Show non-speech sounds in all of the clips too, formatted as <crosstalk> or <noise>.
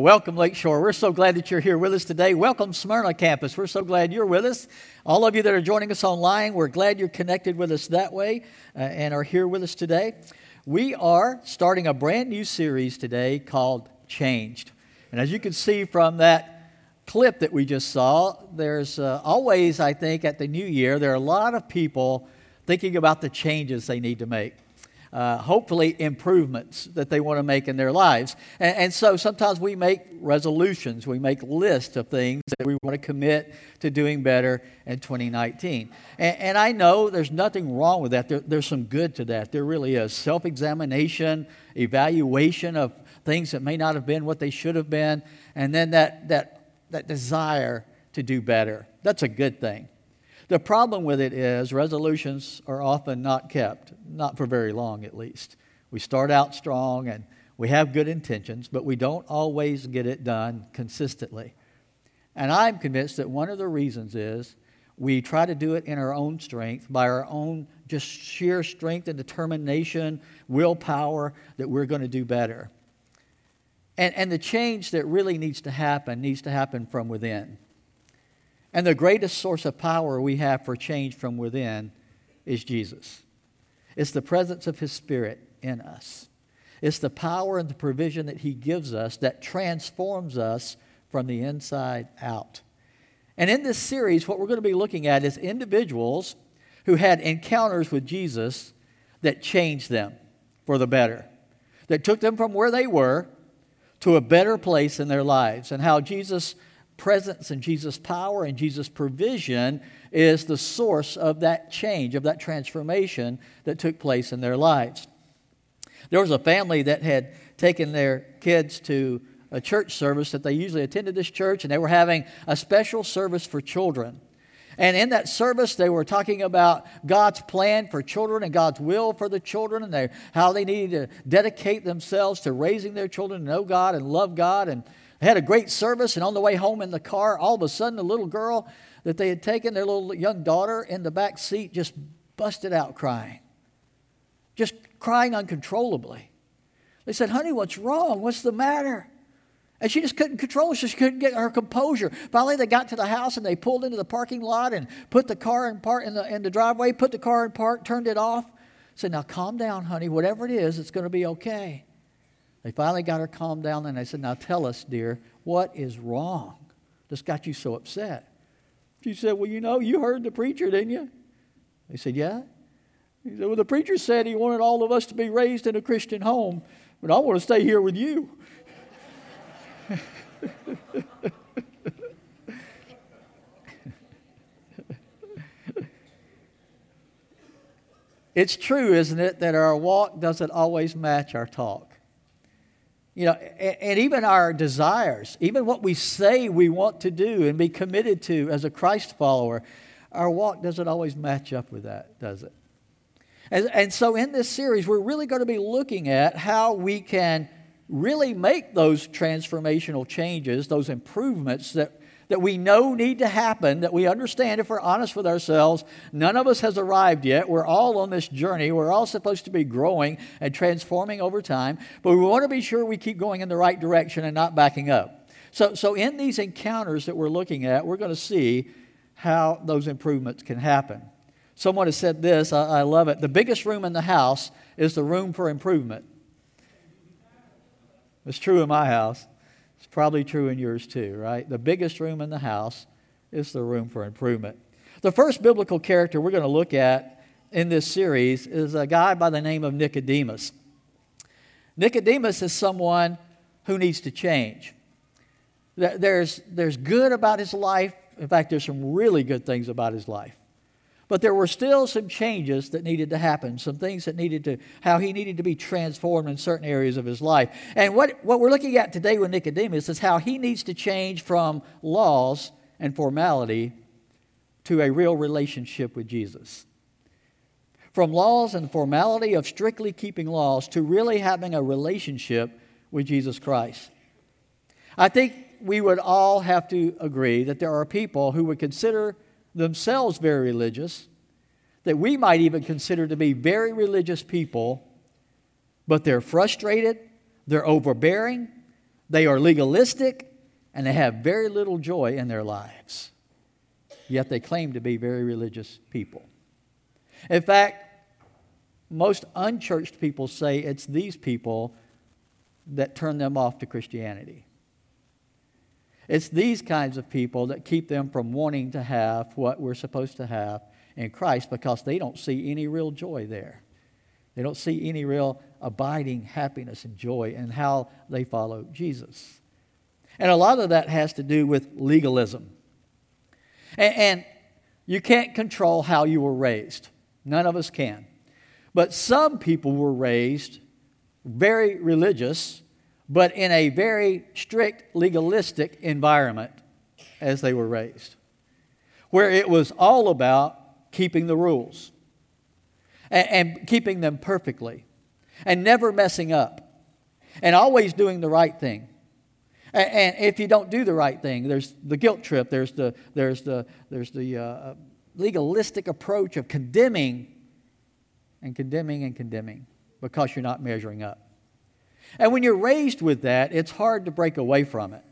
Welcome, Lakeshore. We're so glad that you're here with us today. Welcome, Smyrna campus. We're so glad you're with us. All of you that are joining us online, we're glad you're connected with us that way uh, and are here with us today. We are starting a brand new series today called Changed. And as you can see from that clip that we just saw, there's uh, always, I think, at the new year, there are a lot of people thinking about the changes they need to make uh, hopefully improvements that they want to make in their lives. And, and, so sometimes we make resolutions, we make lists of things that we want to commit to doing better in 2019. And, and I know there's nothing wrong with that. There, there's some good to that. There really is. Self examination, evaluation of things that may not have been what they should have been, and then that, that, that desire to do better. That's a good thing. The problem with it is resolutions are often not kept, not for very long at least. We start out strong and we have good intentions, but we don't always get it done consistently. And I'm convinced that one of the reasons is we try to do it in our own strength, by our own just sheer strength and determination, willpower, that we're going to do better. And, and the change that really needs to happen needs to happen from within. And the greatest source of power we have for change from within is Jesus. It's the presence of His Spirit in us. It's the power and the provision that He gives us that transforms us from the inside out. And in this series, what we're going to be looking at is individuals who had encounters with Jesus that changed them for the better, that took them from where they were to a better place in their lives, and how Jesus presence and Jesus' power and Jesus' provision is the source of that change, of that transformation that took place in their lives. There was a family that had taken their kids to a church service that they usually attended this church, and they were having a special service for children. And in that service, they were talking about God's plan for children and God's will for the children and they, how they needed to dedicate themselves to raising their children to know God and love God. And they had a great service, and on the way home in the car, all of a sudden, the little girl that they had taken, their little young daughter, in the back seat just busted out crying. Just crying uncontrollably. They said, Honey, what's wrong? What's the matter? And she just couldn't control it. She couldn't get her composure. Finally, they got to the house and they pulled into the parking lot and put the car in, park, in, the, in the driveway, put the car in park, turned it off. Said, Now calm down, honey. Whatever it is, it's going to be okay. They finally got her calmed down and they said, Now tell us, dear, what is wrong? This got you so upset. She said, Well, you know, you heard the preacher, didn't you? They said, Yeah. He said, Well, the preacher said he wanted all of us to be raised in a Christian home, but I want to stay here with you. <laughs> it's true, isn't it, that our walk doesn't always match our talk. You know, and even our desires, even what we say we want to do and be committed to as a Christ follower, our walk doesn't always match up with that, does it? And, and so in this series, we're really going to be looking at how we can really make those transformational changes, those improvements that that we know need to happen, that we understand if we're honest with ourselves. None of us has arrived yet. We're all on this journey. We're all supposed to be growing and transforming over time, but we want to be sure we keep going in the right direction and not backing up. So, so in these encounters that we're looking at, we're going to see how those improvements can happen. Someone has said this, I, I love it. The biggest room in the house is the room for improvement. It's true in my house. It's probably true in yours too, right? The biggest room in the house is the room for improvement. The first biblical character we're going to look at in this series is a guy by the name of Nicodemus. Nicodemus is someone who needs to change. There's, there's good about his life. In fact, there's some really good things about his life. But there were still some changes that needed to happen, some things that needed to, how he needed to be transformed in certain areas of his life. And what, what we're looking at today with Nicodemus is how he needs to change from laws and formality to a real relationship with Jesus. From laws and formality of strictly keeping laws to really having a relationship with Jesus Christ. I think we would all have to agree that there are people who would consider themselves very religious, that we might even consider to be very religious people, but they're frustrated, they're overbearing, They are legalistic and they have very little joy in their lives. Yet they claim to be very religious people. In fact, most unchurched people say it's these people that turn them off to Christianity. It's these kinds of people that keep them from wanting to have what we're supposed to have in Christ because they don't see any real joy there. They don't see any real abiding happiness and joy in how they follow Jesus. And a lot of that has to do with legalism. And, and you can't control how you were raised. None of us can. But some people were raised very religious, but in a very strict legalistic environment as they were raised, where it was all about keeping the rules and, and keeping them perfectly and never messing up and always doing the right thing. And, and if you don't do the right thing, there's the guilt trip, there's the, there's the, there's the uh, legalistic approach of condemning and condemning and condemning because you're not measuring up. And when you're raised with that, it's hard to break away from it.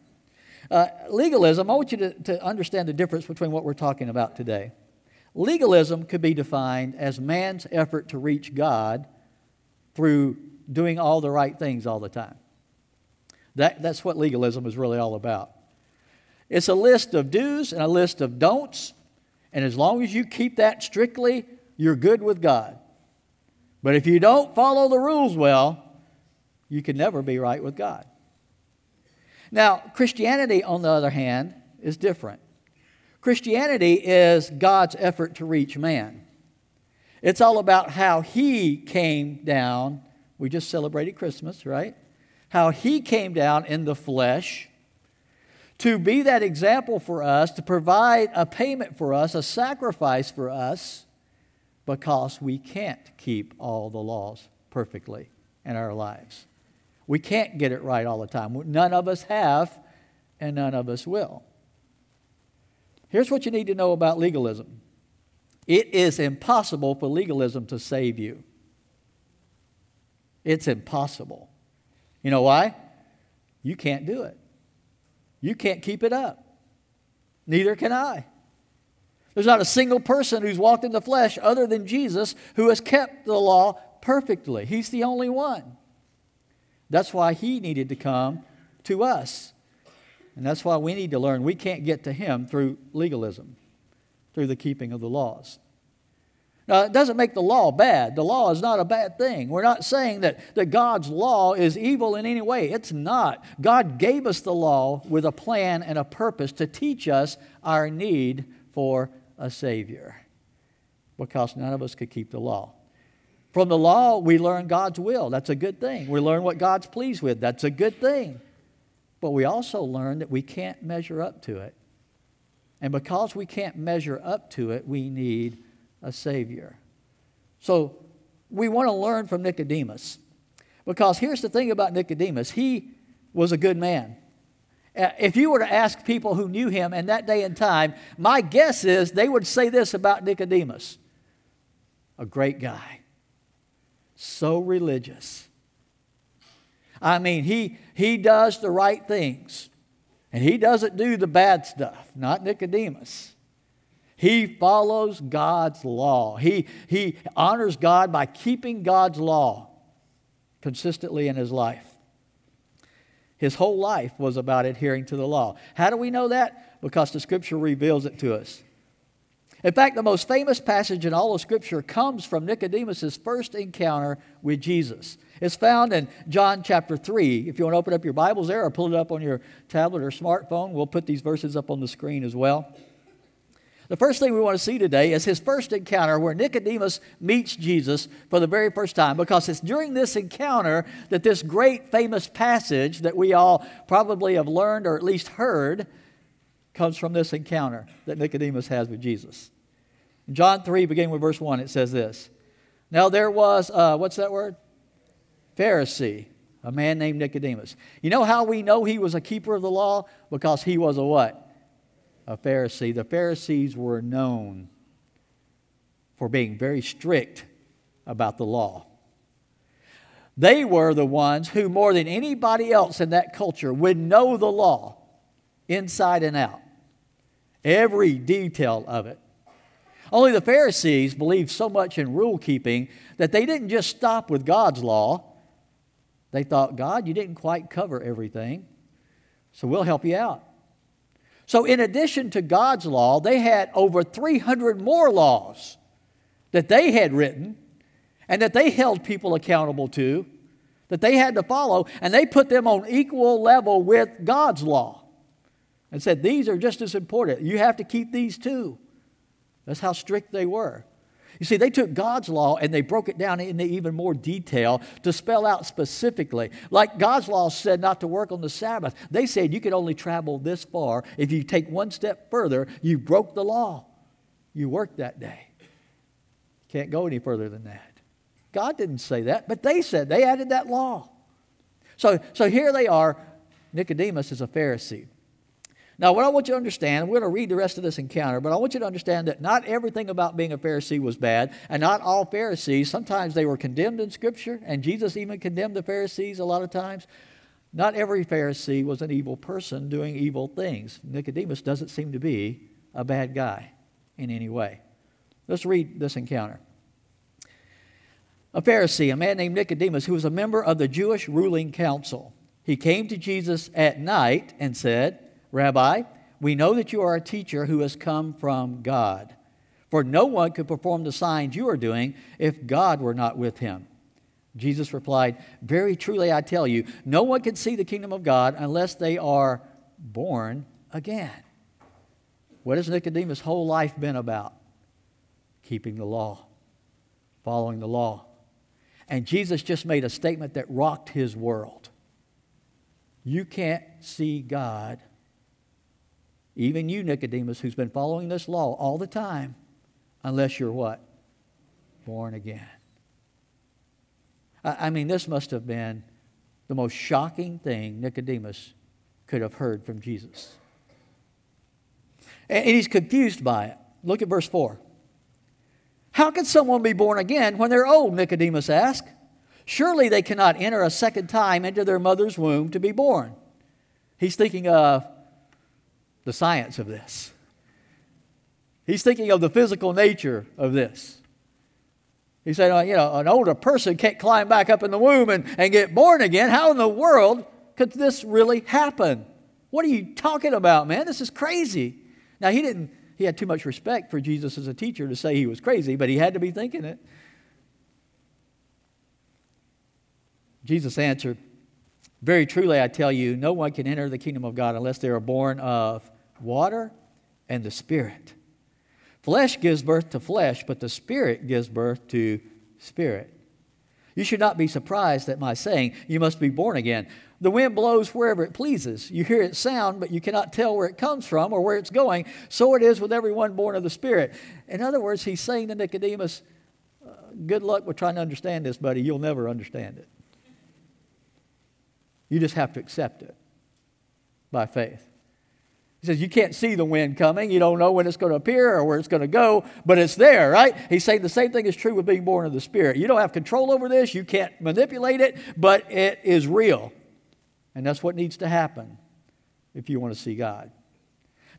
Uh, legalism, I want you to, to understand the difference between what we're talking about today. Legalism could be defined as man's effort to reach God through doing all the right things all the time. That, that's what legalism is really all about. It's a list of do's and a list of don'ts, and as long as you keep that strictly, you're good with God. But if you don't follow the rules well, you can never be right with God. Now, Christianity, on the other hand, is different. Christianity is God's effort to reach man. It's all about how He came down. We just celebrated Christmas, right? How He came down in the flesh to be that example for us, to provide a payment for us, a sacrifice for us because we can't keep all the laws perfectly in our lives. We can't get it right all the time. None of us have, and none of us will. Here's what you need to know about legalism it is impossible for legalism to save you. It's impossible. You know why? You can't do it. You can't keep it up. Neither can I. There's not a single person who's walked in the flesh other than Jesus who has kept the law perfectly. He's the only one. That's why he needed to come to us. And that's why we need to learn we can't get to him through legalism, through the keeping of the laws. Now, it doesn't make the law bad. The law is not a bad thing. We're not saying that, that God's law is evil in any way. It's not. God gave us the law with a plan and a purpose to teach us our need for a Savior because none of us could keep the law. From the law, we learn God's will. That's a good thing. We learn what God's pleased with. That's a good thing. But we also learn that we can't measure up to it. And because we can't measure up to it, we need a Savior. So we want to learn from Nicodemus. Because here's the thing about Nicodemus he was a good man. Uh, if you were to ask people who knew him in that day and time, my guess is they would say this about Nicodemus a great guy, so religious. I mean, he, he does the right things, and he doesn't do the bad stuff, not Nicodemus. He follows God's law. He, he honors God by keeping God's law consistently in his life. His whole life was about adhering to the law. How do we know that? Because the scripture reveals it to us. In fact, the most famous passage in all of Scripture comes from Nicodemus' first encounter with Jesus. It's found in John chapter 3. If you want to open up your Bibles there or pull it up on your tablet or smartphone, we'll put these verses up on the screen as well. The first thing we want to see today is his first encounter where Nicodemus meets Jesus for the very first time because it's during this encounter that this great famous passage that we all probably have learned or at least heard comes from this encounter that Nicodemus has with Jesus. In John 3, beginning with verse 1, it says this Now there was, uh, what's that word? Pharisee, a man named Nicodemus. You know how we know he was a keeper of the law? Because he was a what? a Pharisee. The Pharisees were known for being very strict about the law. They were the ones who, more than anybody else in that culture, would know the law inside and out, every detail of it. Only the Pharisees believed so much in rule keeping that they didn't just stop with God's law. They thought, God, you didn't quite cover everything, so we'll help you out. So, in addition to God's law, they had over 300 more laws that they had written and that they held people accountable to, that they had to follow, and they put them on equal level with God's law and said, These are just as important. You have to keep these too. That's how strict they were. You see, they took God's law and they broke it down into even more detail to spell out specifically. Like God's law said not to work on the Sabbath, they said you could only travel this far. If you take one step further, you broke the law. You worked that day. Can't go any further than that. God didn't say that, but they said they added that law. So, so here they are. Nicodemus is a Pharisee. Now, what I want you to understand, we're going to read the rest of this encounter, but I want you to understand that not everything about being a Pharisee was bad, and not all Pharisees, sometimes they were condemned in Scripture, and Jesus even condemned the Pharisees a lot of times. Not every Pharisee was an evil person doing evil things. Nicodemus doesn't seem to be a bad guy in any way. Let's read this encounter. A Pharisee, a man named Nicodemus, who was a member of the Jewish ruling council, he came to Jesus at night and said, Rabbi, we know that you are a teacher who has come from God. For no one could perform the signs you are doing if God were not with him. Jesus replied, Very truly I tell you, no one can see the kingdom of God unless they are born again. What has Nicodemus' whole life been about? Keeping the law, following the law. And Jesus just made a statement that rocked his world. You can't see God even you, Nicodemus, who's been following this law all the time, unless you're what? Born again. I, I mean, this must have been the most shocking thing Nicodemus could have heard from Jesus. And, and he's confused by it. Look at verse 4. How can someone be born again when they're old? Nicodemus asked. Surely they cannot enter a second time into their mother's womb to be born. He's thinking of the science of this. He's thinking of the physical nature of this. He said, uh, you know, an older person can't climb back up in the womb and, and get born again. How in the world could this really happen? What are you talking about, man? This is crazy. Now, he didn't, he had too much respect for Jesus as a teacher to say he was crazy, but he had to be thinking it. Jesus answered, Very truly, I tell you, no one can enter the kingdom of God unless they are born of water and the Spirit. Flesh gives birth to flesh, but the Spirit gives birth to spirit. You should not be surprised at my saying, You must be born again. The wind blows wherever it pleases. You hear its sound, but you cannot tell where it comes from or where it's going. So it is with everyone born of the Spirit. In other words, he's saying to Nicodemus, uh, Good luck with trying to understand this, buddy. You'll never understand it. You just have to accept it by faith. He says, You can't see the wind coming. You don't know when it's going to appear or where it's going to go, but it's there, right? He's saying the same thing is true with being born of the Spirit. You don't have control over this, you can't manipulate it, but it is real. And that's what needs to happen if you want to see God.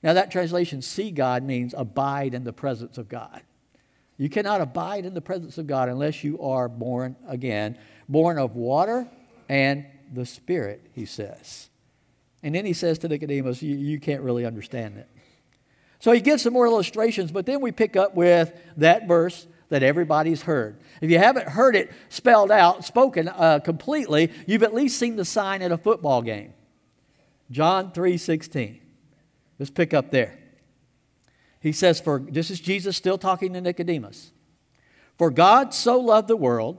Now, that translation, see God, means abide in the presence of God. You cannot abide in the presence of God unless you are born again, born of water and the Spirit, he says. And then he says to Nicodemus, you, you can't really understand it. So he gives some more illustrations, but then we pick up with that verse that everybody's heard. If you haven't heard it spelled out, spoken uh, completely, you've at least seen the sign at a football game. John 3:16. Let's pick up there. He says, For this is Jesus still talking to Nicodemus. For God so loved the world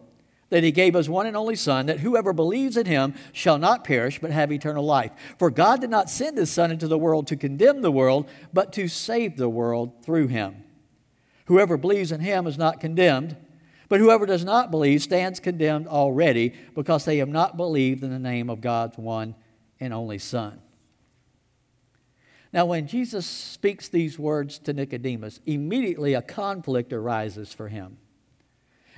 that he gave his one and only Son, that whoever believes in him shall not perish, but have eternal life. For God did not send his Son into the world to condemn the world, but to save the world through him. Whoever believes in him is not condemned, but whoever does not believe stands condemned already, because they have not believed in the name of God's one and only Son. Now, when Jesus speaks these words to Nicodemus, immediately a conflict arises for him.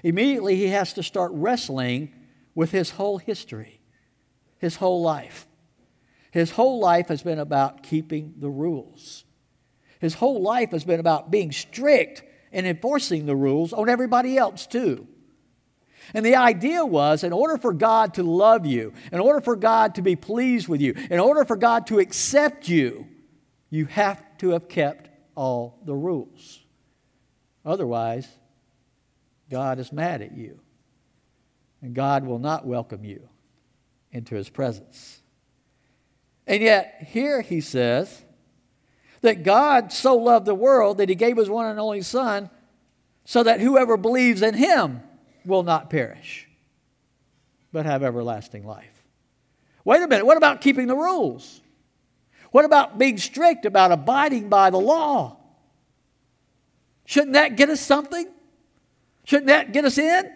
Immediately, he has to start wrestling with his whole history, his whole life. His whole life has been about keeping the rules. His whole life has been about being strict and enforcing the rules on everybody else, too. And the idea was in order for God to love you, in order for God to be pleased with you, in order for God to accept you, you have to have kept all the rules. Otherwise, God is mad at you, and God will not welcome you into his presence. And yet, here he says that God so loved the world that he gave his one and only Son so that whoever believes in him will not perish, but have everlasting life. Wait a minute, what about keeping the rules? What about being strict about abiding by the law? Shouldn't that get us something? Shouldn't that get us in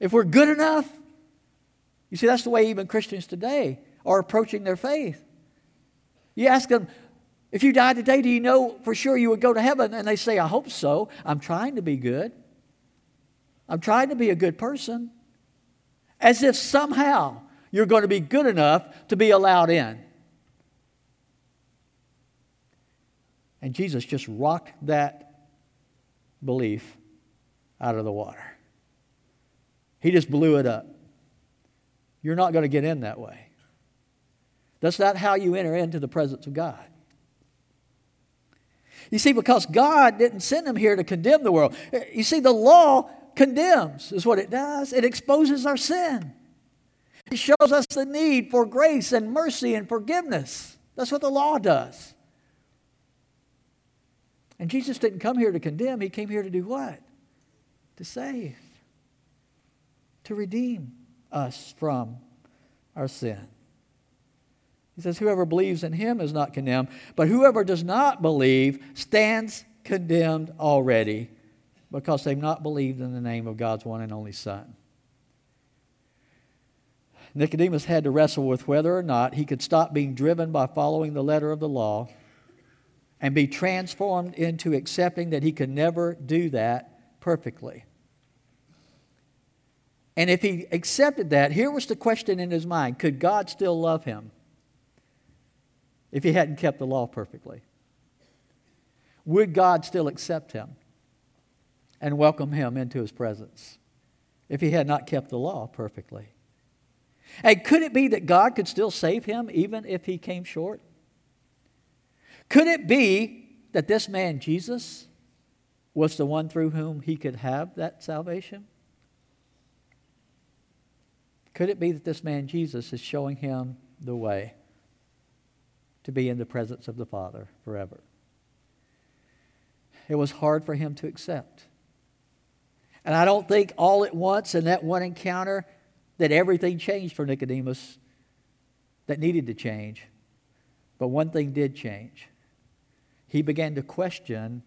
if we're good enough? You see, that's the way even Christians today are approaching their faith. You ask them, if you died today, do you know for sure you would go to heaven? And they say, I hope so. I'm trying to be good. I'm trying to be a good person. As if somehow you're going to be good enough to be allowed in. And Jesus just rocked that belief out of the water. He just blew it up. You're not going to get in that way. That's not how you enter into the presence of God. You see, because God didn't send him here to condemn the world. You see, the law condemns, is what it does. It exposes our sin. It shows us the need for grace and mercy and forgiveness. That's what the law does. And Jesus didn't come here to condemn, He came here to do what? To save, to redeem us from our sin. He says, Whoever believes in Him is not condemned, but whoever does not believe stands condemned already because they've not believed in the name of God's one and only Son. Nicodemus had to wrestle with whether or not he could stop being driven by following the letter of the law and be transformed into accepting that he could never do that perfectly. And if he accepted that, here was the question in his mind could God still love him if he hadn't kept the law perfectly? Would God still accept him? and welcome him into his presence if he had not kept the law perfectly. And could it be that God could still save him even if he came short? Could it be that this man, Jesus, was the one through whom he could have that salvation? Could it be that this man, Jesus, is showing him the way to be in the presence of the Father forever? It was hard for him to accept. And I don't think all at once in that one encounter that everything changed for Nicodemus that needed to change. But one thing did change. He began to question,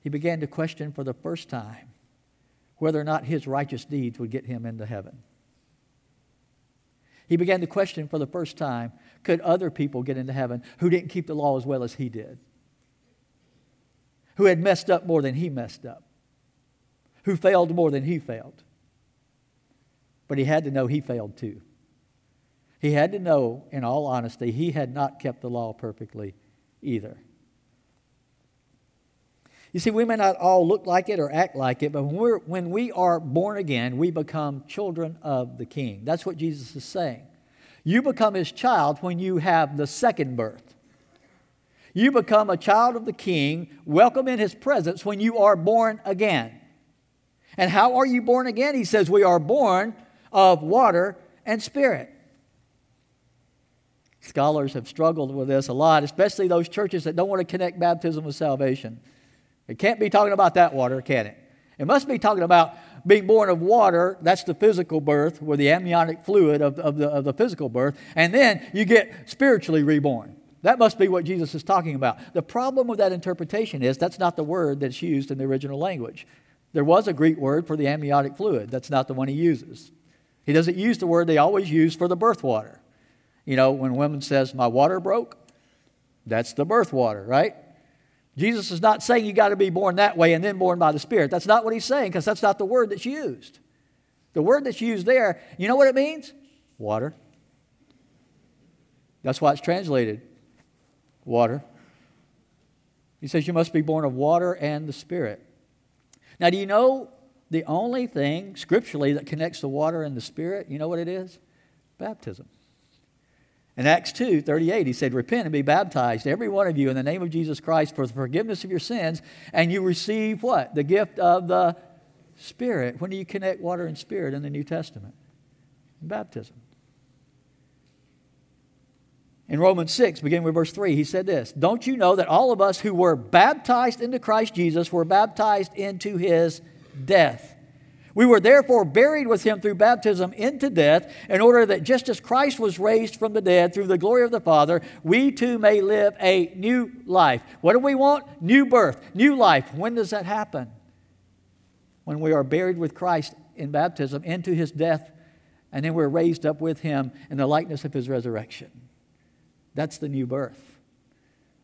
he began to question for the first time whether or not his righteous deeds would get him into heaven. He began to question for the first time could other people get into heaven who didn't keep the law as well as he did? Who had messed up more than he messed up? who failed more than he failed. But he had to know he failed too. He had to know, in all honesty, he had not kept the law perfectly either. You see, we may not all look like it or act like it, but when, we're, when we are born again, we become children of the King. That's what Jesus is saying. You become his child when you have the second birth. You become a child of the King, welcome in his presence when you are born again. And how are you born again? He says, We are born of water and spirit. Scholars have struggled with this a lot, especially those churches that don't want to connect baptism with salvation. It can't be talking about that water, can it? It must be talking about being born of water, that's the physical birth, or the amniotic fluid of, of, the, of the physical birth, and then you get spiritually reborn. That must be what Jesus is talking about. The problem with that interpretation is that's not the word that's used in the original language. There was a Greek word for the amniotic fluid. That's not the one he uses. He doesn't use the word they always use for the birth water. You know, when woman says, My water broke, that's the birth water, right? Jesus is not saying you got to be born that way and then born by the Spirit. That's not what he's saying because that's not the word that's used. The word that's used there, you know what it means? Water. That's why it's translated water. He says you must be born of water and the Spirit. Now, do you know the only thing scripturally that connects the water and the Spirit? You know what it is? Baptism. In Acts 2 38, he said, Repent and be baptized, every one of you, in the name of Jesus Christ for the forgiveness of your sins, and you receive what? The gift of the Spirit. When do you connect water and Spirit in the New Testament? In baptism. In Romans 6, beginning with verse 3, he said this Don't you know that all of us who were baptized into Christ Jesus were baptized into his death? We were therefore buried with him through baptism into death, in order that just as Christ was raised from the dead through the glory of the Father, we too may live a new life. What do we want? New birth, new life. When does that happen? When we are buried with Christ in baptism into his death, and then we're raised up with him in the likeness of his resurrection. That's the new birth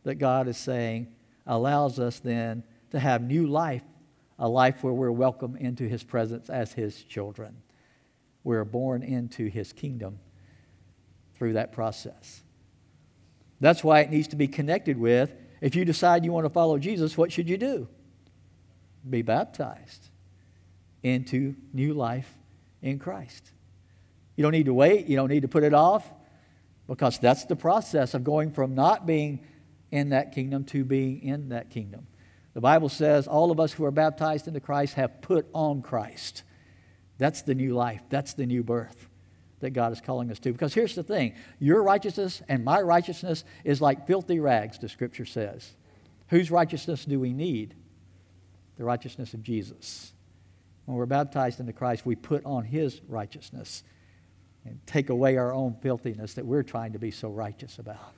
that God is saying allows us then to have new life, a life where we're welcome into His presence as His children. We're born into His kingdom through that process. That's why it needs to be connected with if you decide you want to follow Jesus, what should you do? Be baptized into new life in Christ. You don't need to wait, you don't need to put it off because that's the process of going from not being in that kingdom to being in that kingdom. The Bible says all of us who are baptized into Christ have put on Christ. That's the new life, that's the new birth that God is calling us to. Because here's the thing your righteousness and my righteousness is like filthy rags, the scripture says. Whose righteousness do we need? The righteousness of Jesus. When we're baptized into Christ, we put on his righteousness and take away our own filthiness that we're trying to be so righteous about.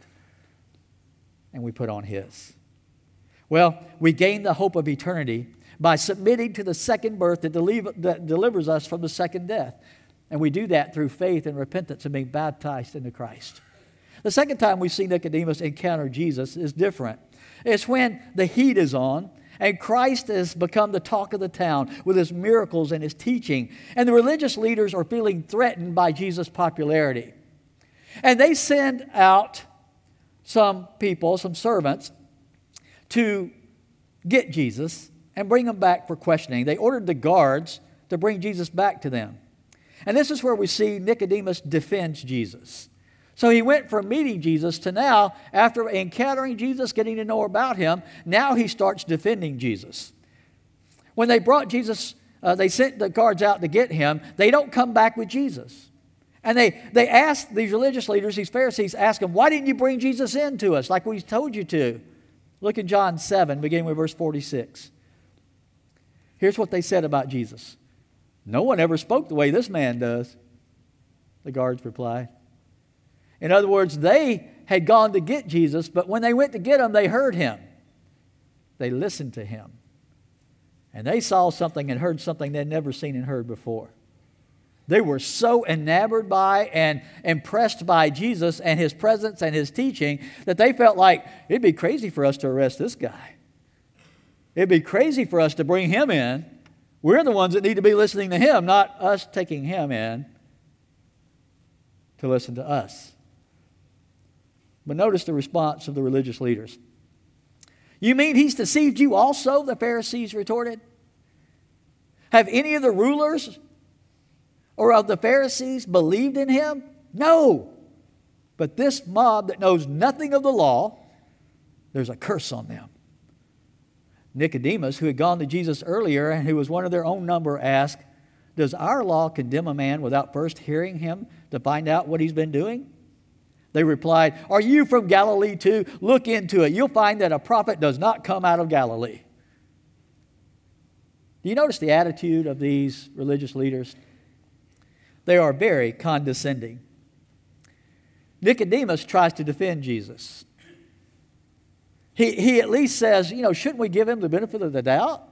And we put on His. Well, we gain the hope of eternity by submitting to the second birth that, that delivers us from the second death. And we do that through faith and repentance and being baptized into Christ. The second time we see Nicodemus encounter Jesus is different. It's when the heat is on and Christ has become the talk of the town with his miracles and his teaching. And the religious leaders are feeling threatened by Jesus' popularity. And they send out some people, some servants, to get Jesus and bring him back for questioning. They ordered the guards to bring Jesus back to them. And this is where we see Nicodemus defends Jesus. So he went from meeting Jesus to now, after encountering Jesus, getting to know about him, now he starts defending Jesus. When they brought Jesus, uh, they sent the guards out to get him, they don't come back with Jesus. And they, they ask these religious leaders, these Pharisees, ask them, why didn't you bring Jesus in to us like we told you to? Look in John 7, beginning with verse 46. Here's what they said about Jesus No one ever spoke the way this man does. The guards replied. In other words, they had gone to get Jesus, but when they went to get him, they heard him. They listened to him. And they saw something and heard something they'd never seen and heard before. They were so enamored by and impressed by Jesus and his presence and his teaching that they felt like it'd be crazy for us to arrest this guy. It'd be crazy for us to bring him in. We're the ones that need to be listening to him, not us taking him in to listen to us. But notice the response of the religious leaders. You mean he's deceived you also? The Pharisees retorted. Have any of the rulers or of the Pharisees believed in him? No. But this mob that knows nothing of the law, there's a curse on them. Nicodemus, who had gone to Jesus earlier and who was one of their own number, asked, Does our law condemn a man without first hearing him to find out what he's been doing? They replied, Are you from Galilee too? Look into it. You'll find that a prophet does not come out of Galilee. Do you notice the attitude of these religious leaders? They are very condescending. Nicodemus tries to defend Jesus. He, he at least says, you know, shouldn't we give him the benefit of the doubt?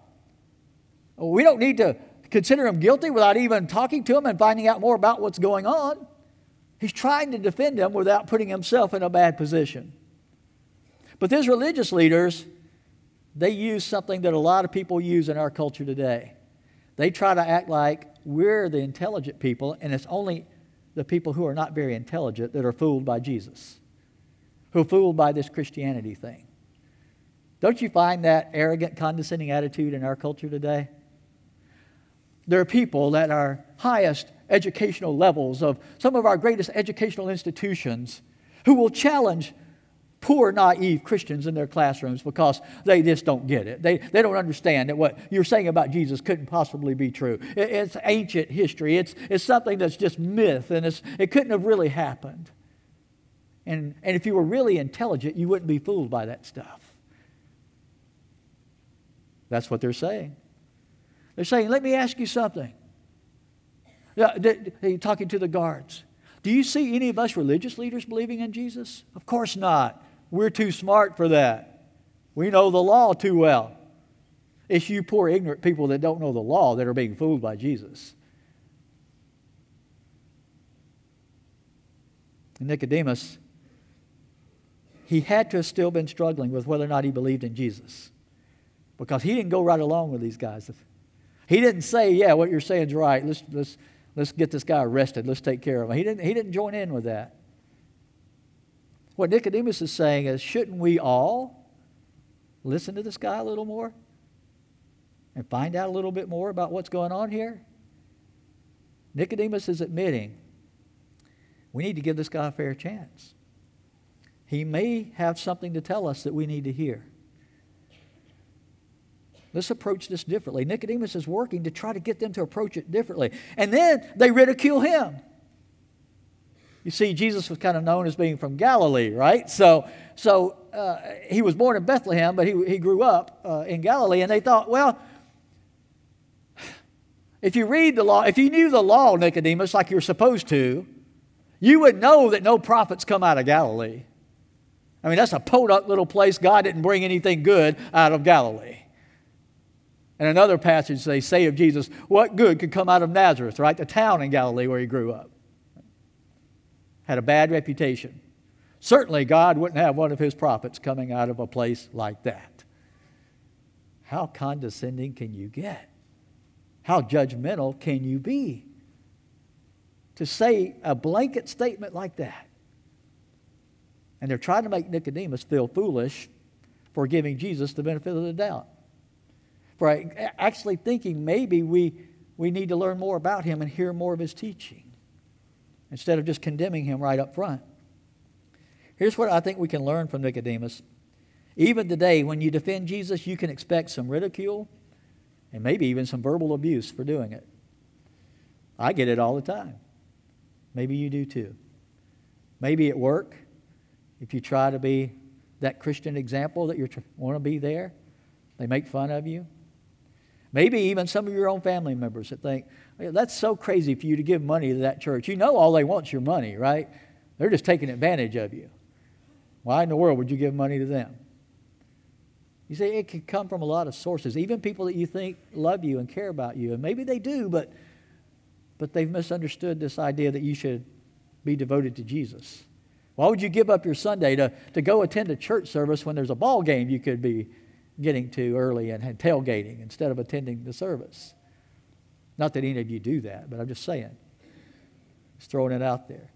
We don't need to consider him guilty without even talking to him and finding out more about what's going on. He's trying to defend him without putting himself in a bad position. But these religious leaders, they use something that a lot of people use in our culture today. They try to act like we're the intelligent people, and it's only the people who are not very intelligent that are fooled by Jesus, who are fooled by this Christianity thing. Don't you find that arrogant, condescending attitude in our culture today? There are people that are highest educational levels of some of our greatest educational institutions who will challenge poor, naive Christians in their classrooms because they just don't get it. They, they don't understand that what you're saying about Jesus couldn't possibly be true. It, it's ancient history, it's, it's something that's just myth, and it's, it couldn't have really happened. And, and if you were really intelligent, you wouldn't be fooled by that stuff. That's what they're saying. They're saying, let me ask you something. Talking to the guards. Do you see any of us religious leaders believing in Jesus? Of course not. We're too smart for that. We know the law too well. It's you poor, ignorant people that don't know the law that are being fooled by Jesus. Nicodemus, he had to have still been struggling with whether or not he believed in Jesus because he didn't go right along with these guys. He didn't say, Yeah, what you're saying is right. Let's, let's, let's get this guy arrested. Let's take care of him. He didn't, he didn't join in with that. What Nicodemus is saying is, shouldn't we all listen to this guy a little more and find out a little bit more about what's going on here? Nicodemus is admitting we need to give this guy a fair chance. He may have something to tell us that we need to hear. Let's approach this differently. Nicodemus is working to try to get them to approach it differently. And then they ridicule him. You see, Jesus was kind of known as being from Galilee, right? So, so uh, he was born in Bethlehem, but he, he grew up uh, in Galilee, and they thought, well, if you read the law, if you knew the law, Nicodemus, like you're supposed to, you would know that no prophets come out of Galilee. I mean, that's a podunk little place. God didn't bring anything good out of Galilee. And another passage they say of Jesus, what good could come out of Nazareth, right? The town in Galilee where he grew up had a bad reputation. Certainly, God wouldn't have one of his prophets coming out of a place like that. How condescending can you get? How judgmental can you be? To say a blanket statement like that. And they're trying to make Nicodemus feel foolish for giving Jesus the benefit of the doubt. For actually thinking maybe we, we need to learn more about him and hear more of his teaching instead of just condemning him right up front. Here's what I think we can learn from Nicodemus. Even today, when you defend Jesus, you can expect some ridicule and maybe even some verbal abuse for doing it. I get it all the time. Maybe you do too. Maybe at work, if you try to be that Christian example that you want to be there, they make fun of you. Maybe even some of your own family members that think, that's so crazy for you to give money to that church. You know all they want is your money, right? They're just taking advantage of you. Why in the world would you give money to them? You see, it can come from a lot of sources, even people that you think love you and care about you. And maybe they do, but, but they've misunderstood this idea that you should be devoted to Jesus. Why would you give up your Sunday to, to go attend a church service when there's a ball game you could be getting to early and tailgating instead of attending the service? Not that any of you do that, but I'm just saying. Just throwing it out there.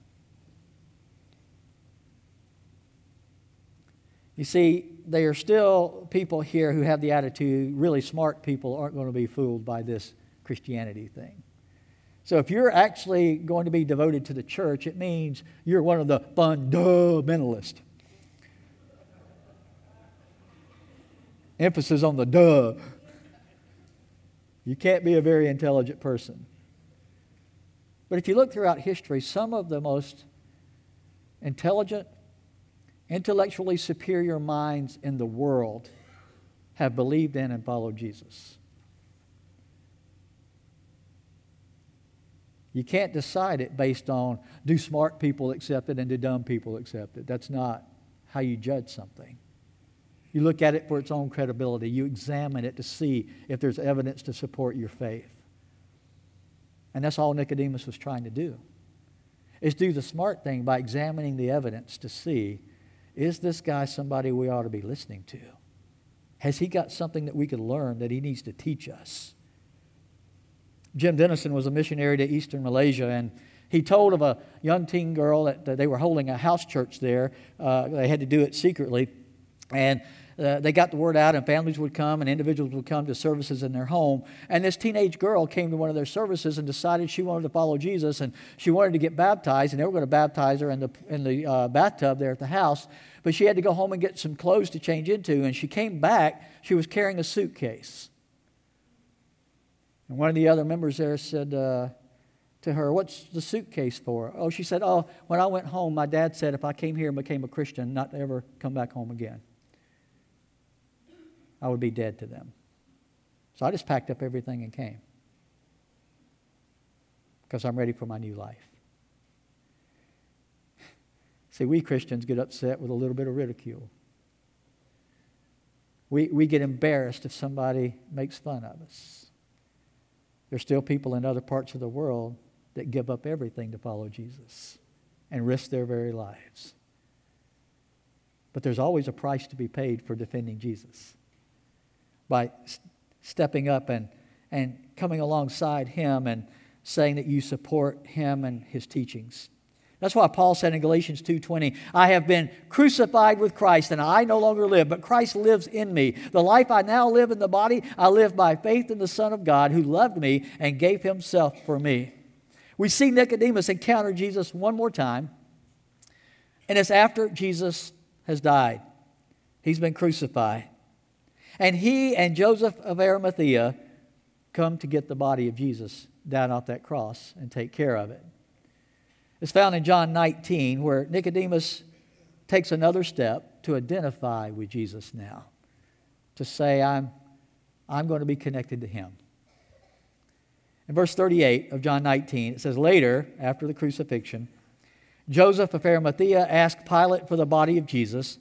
You see, there are still people here who have the attitude really smart people aren't going to be fooled by this Christianity thing. So if you're actually going to be devoted to the church, it means you're one of the fundamentalists. Emphasis on the duh. You can't be a very intelligent person. But if you look throughout history, some of the most intelligent, intellectually superior minds in the world have believed in and followed Jesus. You can't decide it based on do smart people accept it and do dumb people accept it. That's not how you judge something. You look at it for its own credibility. You examine it to see if there's evidence to support your faith. And that's all Nicodemus was trying to do. Is do the smart thing by examining the evidence to see is this guy somebody we ought to be listening to? Has he got something that we could learn that he needs to teach us? Jim Denison was a missionary to eastern Malaysia, and he told of a young teen girl that, that they were holding a house church there. Uh, they had to do it secretly. And uh, they got the word out, and families would come, and individuals would come to services in their home. And this teenage girl came to one of their services and decided she wanted to follow Jesus, and she wanted to get baptized, and they were going to baptize her in the, in the uh, bathtub there at the house. But she had to go home and get some clothes to change into, and she came back. She was carrying a suitcase. And one of the other members there said, uh, to her, What's the suitcase for? Oh, she said, Oh, when I went home, my dad said if I came here and became a Christian, not to ever come back home again. I would be dead to them. So I just packed up everything and came because I'm ready for my new life. <laughs> See, we Christians get upset with a little bit of ridicule. We, we get embarrassed if somebody makes fun of us. There's still people in other parts of the world that give up everything to follow Jesus and risk their very lives. But there's always a price to be paid for defending Jesus by stepping up and, and coming alongside him and saying that you support him and his teachings. That's why Paul said in Galatians 2:20, "I have been crucified with Christ, and I no longer live, but Christ lives in me. The life I now live in the body, I live by faith in the Son of God who loved me and gave himself for me." We see Nicodemus encounter Jesus one more time, and it's after Jesus has died. He's been crucified. And he and Joseph of Arimathea come to get the body of Jesus down off that cross and take care of it. It's found in John 19, where Nicodemus takes another step to identify with Jesus now, to say, I'm, I'm going to be connected to him. In verse 38 of John 19, it says, Later, after the crucifixion, Joseph of Arimathea asked Pilate for the body of Jesus.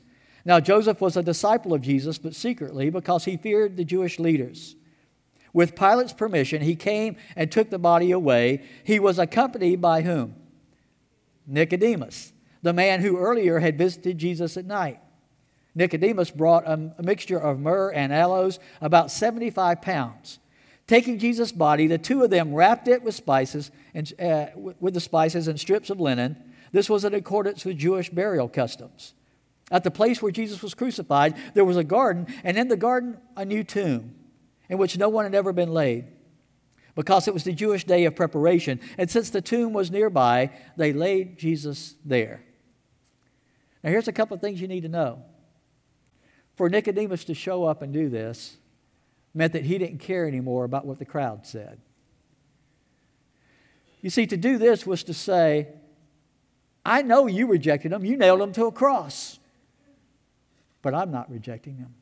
Now, Joseph was a disciple of Jesus, but secretly because he feared the Jewish leaders. With Pilate's permission, he came and took the body away. He was accompanied by whom? Nicodemus, the man who earlier had visited Jesus at night. Nicodemus brought a, mixture of myrrh and aloes, about 75 pounds. Taking Jesus' body, the two of them wrapped it with spices and uh, with the spices and strips of linen. This was in accordance with Jewish burial customs. At the place where Jesus was crucified, there was a garden, and in the garden, a new tomb in which no one had ever been laid because it was the Jewish day of preparation. And since the tomb was nearby, they laid Jesus there. Now, here's a couple of things you need to know. For Nicodemus to show up and do this, meant that he didn't care anymore about what the crowd said. You see, to do this was to say, I know you rejected him, you nailed him to a cross, but I'm not rejecting him.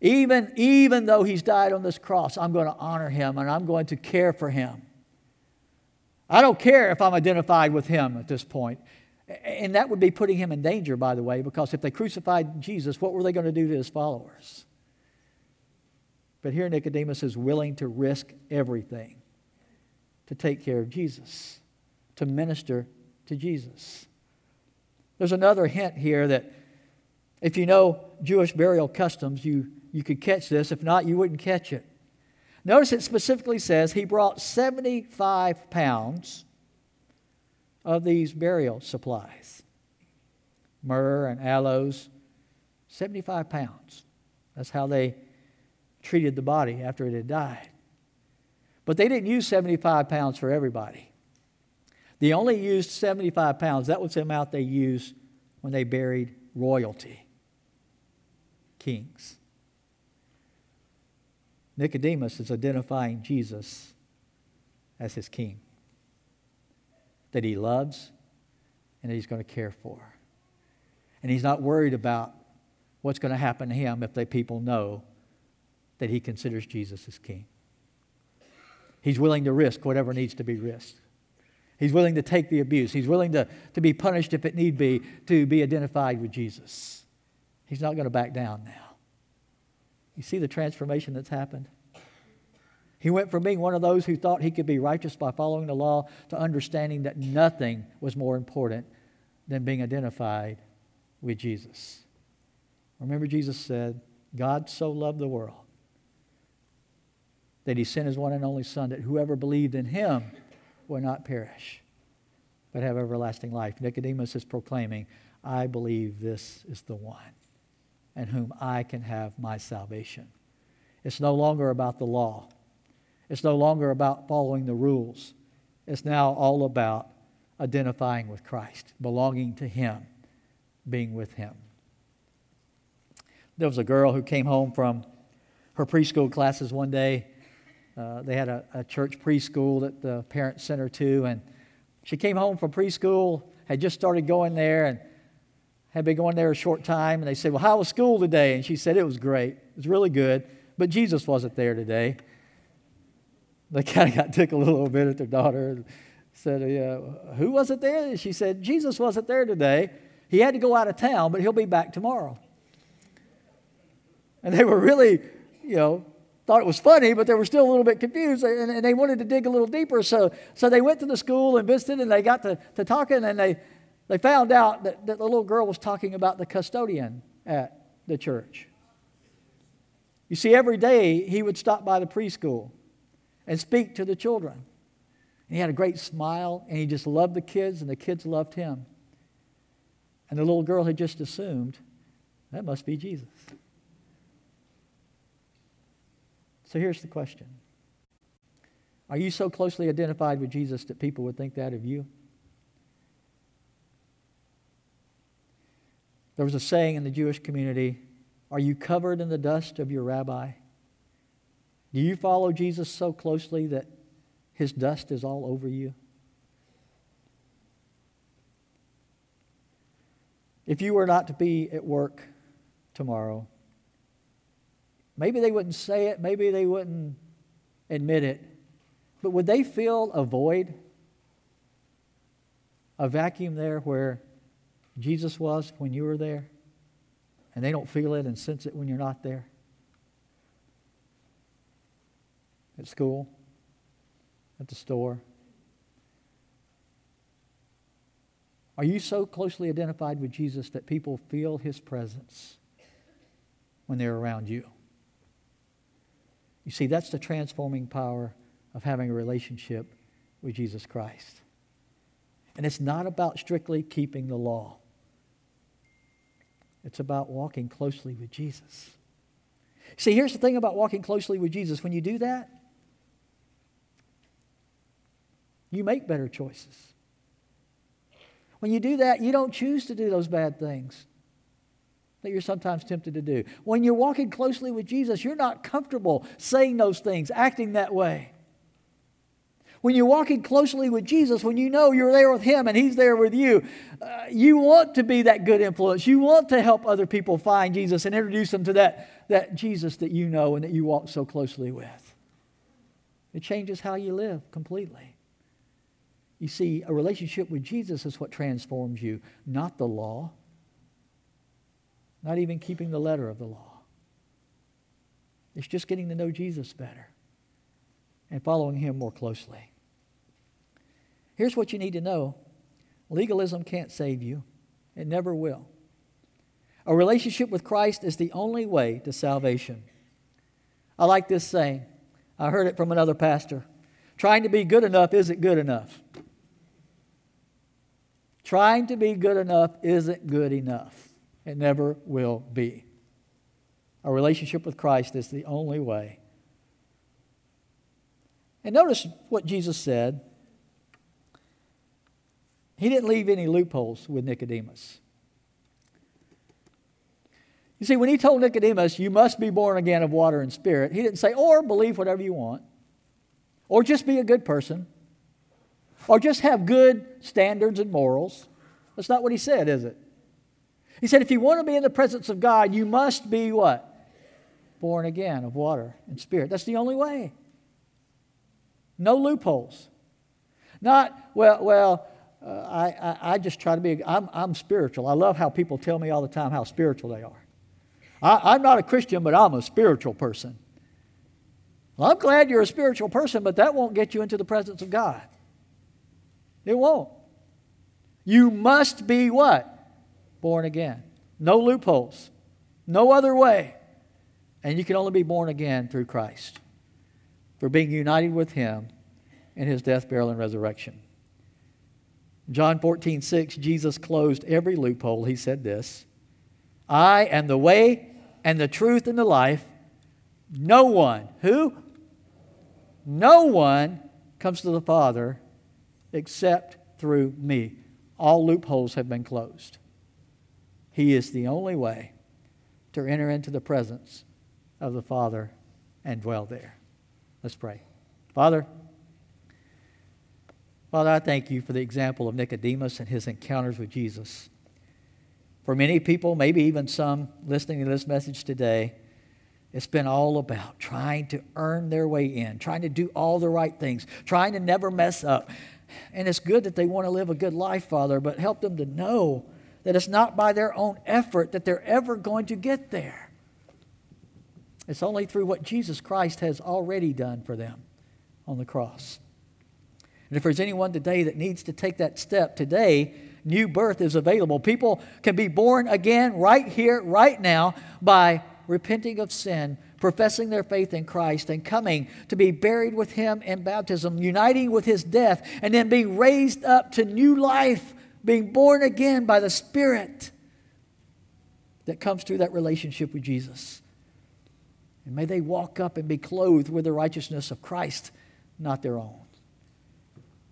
Even, even though he's died on this cross, I'm going to honor him and I'm going to care for him. I don't care if I'm identified with him at this point. And that would be putting him in danger, by the way, because if they crucified Jesus, what were they going to do to his followers? But here Nicodemus is willing to risk everything to take care of Jesus, to minister to Jesus. There's another hint here that if you know Jewish burial customs, you, you could catch this. If not, you wouldn't catch it. Notice it specifically says he brought 75 pounds of these burial supplies myrrh and aloes, 75 pounds. That's how they treated the body after it had died. But they didn't use 75 pounds for everybody. They only used 75 pounds. That was the amount they used when they buried royalty, kings. Nicodemus is identifying Jesus as his king, that he loves and that he's going to care for. And he's not worried about what's going to happen to him if the people know that he considers Jesus as king. He's willing to risk whatever needs to be risked. He's willing to take the abuse. He's willing to, to be punished if it need be to be identified with Jesus. He's not going to back down now. You see the transformation that's happened? He went from being one of those who thought he could be righteous by following the law to understanding that nothing was more important than being identified with Jesus. Remember, Jesus said, God so loved the world that he sent his one and only Son, that whoever believed in him would not perish, but have everlasting life. Nicodemus is proclaiming, I believe this is the one and whom I can have my salvation. It's no longer about the law. It's no longer about following the rules. It's now all about identifying with Christ, belonging to Him, being with Him. There was a girl who came home from her preschool classes one day. Uh, they had a, a church preschool that the parents sent her to, and she came home from preschool, had just started going there, and had been going there a short time. And they said, Well, how was school today? And she said, It was great. It was really good, but Jesus wasn't there today. They <laughs> kind of got tickled a little bit at their daughter. Said, yeah, Who wasn't there? And she said, Jesus wasn't there today. He had to go out of town, but he'll be back tomorrow. And they were really, you know, thought it was funny, but they were still a little bit confused and, and, they wanted to dig a little deeper. So, so they went to the school and visited and they got to, to talking and they, they found out that, that the little girl was talking about the custodian at the church. You see, every day he would stop by the preschool and speak to the children. And he had a great smile and he just loved the kids and the kids loved him. And the little girl had just assumed that must be Jesus. So here's the question Are you so closely identified with Jesus that people would think that of you? There was a saying in the Jewish community Are you covered in the dust of your rabbi? Do you follow Jesus so closely that his dust is all over you? If you were not to be at work tomorrow, Maybe they wouldn't say it, maybe they wouldn't admit it, but would they feel a void, a vacuum there where Jesus was when you were there, and they don't feel it and sense it when you're not there? At school, at the store. Are you so closely identified with Jesus that people feel his presence when they're around you? You see, that's the transforming power of having a relationship with Jesus Christ. And it's not about strictly keeping the law, it's about walking closely with Jesus. See, here's the thing about walking closely with Jesus when you do that, you make better choices. When you do that, you don't choose to do those bad things that you're sometimes tempted to do. When you're walking closely with Jesus, you're not comfortable saying those things, acting that way. When you're walking closely with Jesus, when you know you're there with Him and He's there with you, uh, you want to be that good influence. You want to help other people find Jesus and introduce them to that, that Jesus that you know and that you walk so closely with. It changes how you live completely. You see, a relationship with Jesus is what transforms you, not the law not even keeping the letter of the law. It's just getting to know Jesus better and following him more closely. Here's what you need to know legalism can't save you, it never will. A relationship with Christ is the only way to salvation. I like this saying. I heard it from another pastor. Trying to be good enough isn't good enough. Trying to be good enough isn't good enough. It never will be. A relationship with Christ is the only way. And notice what Jesus said. He didn't leave any loopholes with Nicodemus. You see, when he told Nicodemus, you must be born again of water and spirit, he didn't say, or believe whatever you want, or just be a good person, or just have good standards and morals. That's not what he said, is it? He said, if you want to be in the presence of God, you must be what? Born again of water and spirit. That's the only way. No loopholes. Not, well, well, uh, I, I, I, just try to be, I'm, I'm spiritual. I love how people tell me all the time how spiritual they are. I, I'm not a Christian, but I'm a spiritual person. Well, I'm glad you're a spiritual person, but that won't get you into the presence of God. It won't. You must be what? Born again. No loopholes, no other way. And you can only be born again through Christ, for being united with him in his death, burial, and resurrection. John 14, 6, Jesus closed every loophole. He said this I am the way and the truth and the life. No one, who? No one comes to the Father except through me. All loopholes have been closed. He is the only way to enter into the presence of the Father and dwell there. Let's pray. Father, Father, I thank you for the example of Nicodemus and his encounters with Jesus. For many people, maybe even some listening to this message today, it's been all about trying to earn their way in, trying to do all the right things, trying to never mess up. And it's good that they want to live a good life, Father, but help them to know that it's not by their own effort that they're ever going to get there. It's only through what Jesus Christ has already done for them on the cross. And if there's anyone today that needs to take that step, today, new birth is available. People can be born again right here, right now, by repenting of sin, professing their faith in Christ, and coming to be buried with Him in baptism, uniting with His death, and then being raised up to new life, being born again by the Spirit that comes through that relationship with Jesus. And may they walk up and be clothed with the righteousness of Christ, not their own.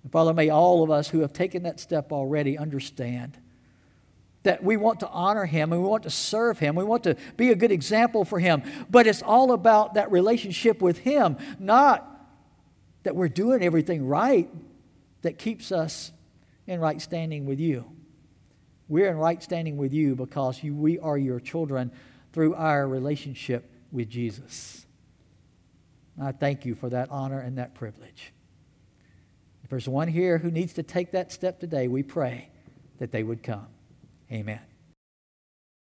And Father, may all of us who have taken that step already understand that we want to honor Him and we want to serve Him. We want to be a good example for Him. But it's all about that relationship with Him, not that we're doing everything right that keeps us in right standing with you. We're in right standing with you because you, we are your children through our relationship with Jesus. I thank you for that honor and that privilege. If there's one here who needs to take that step today, we pray that they would come. Amen.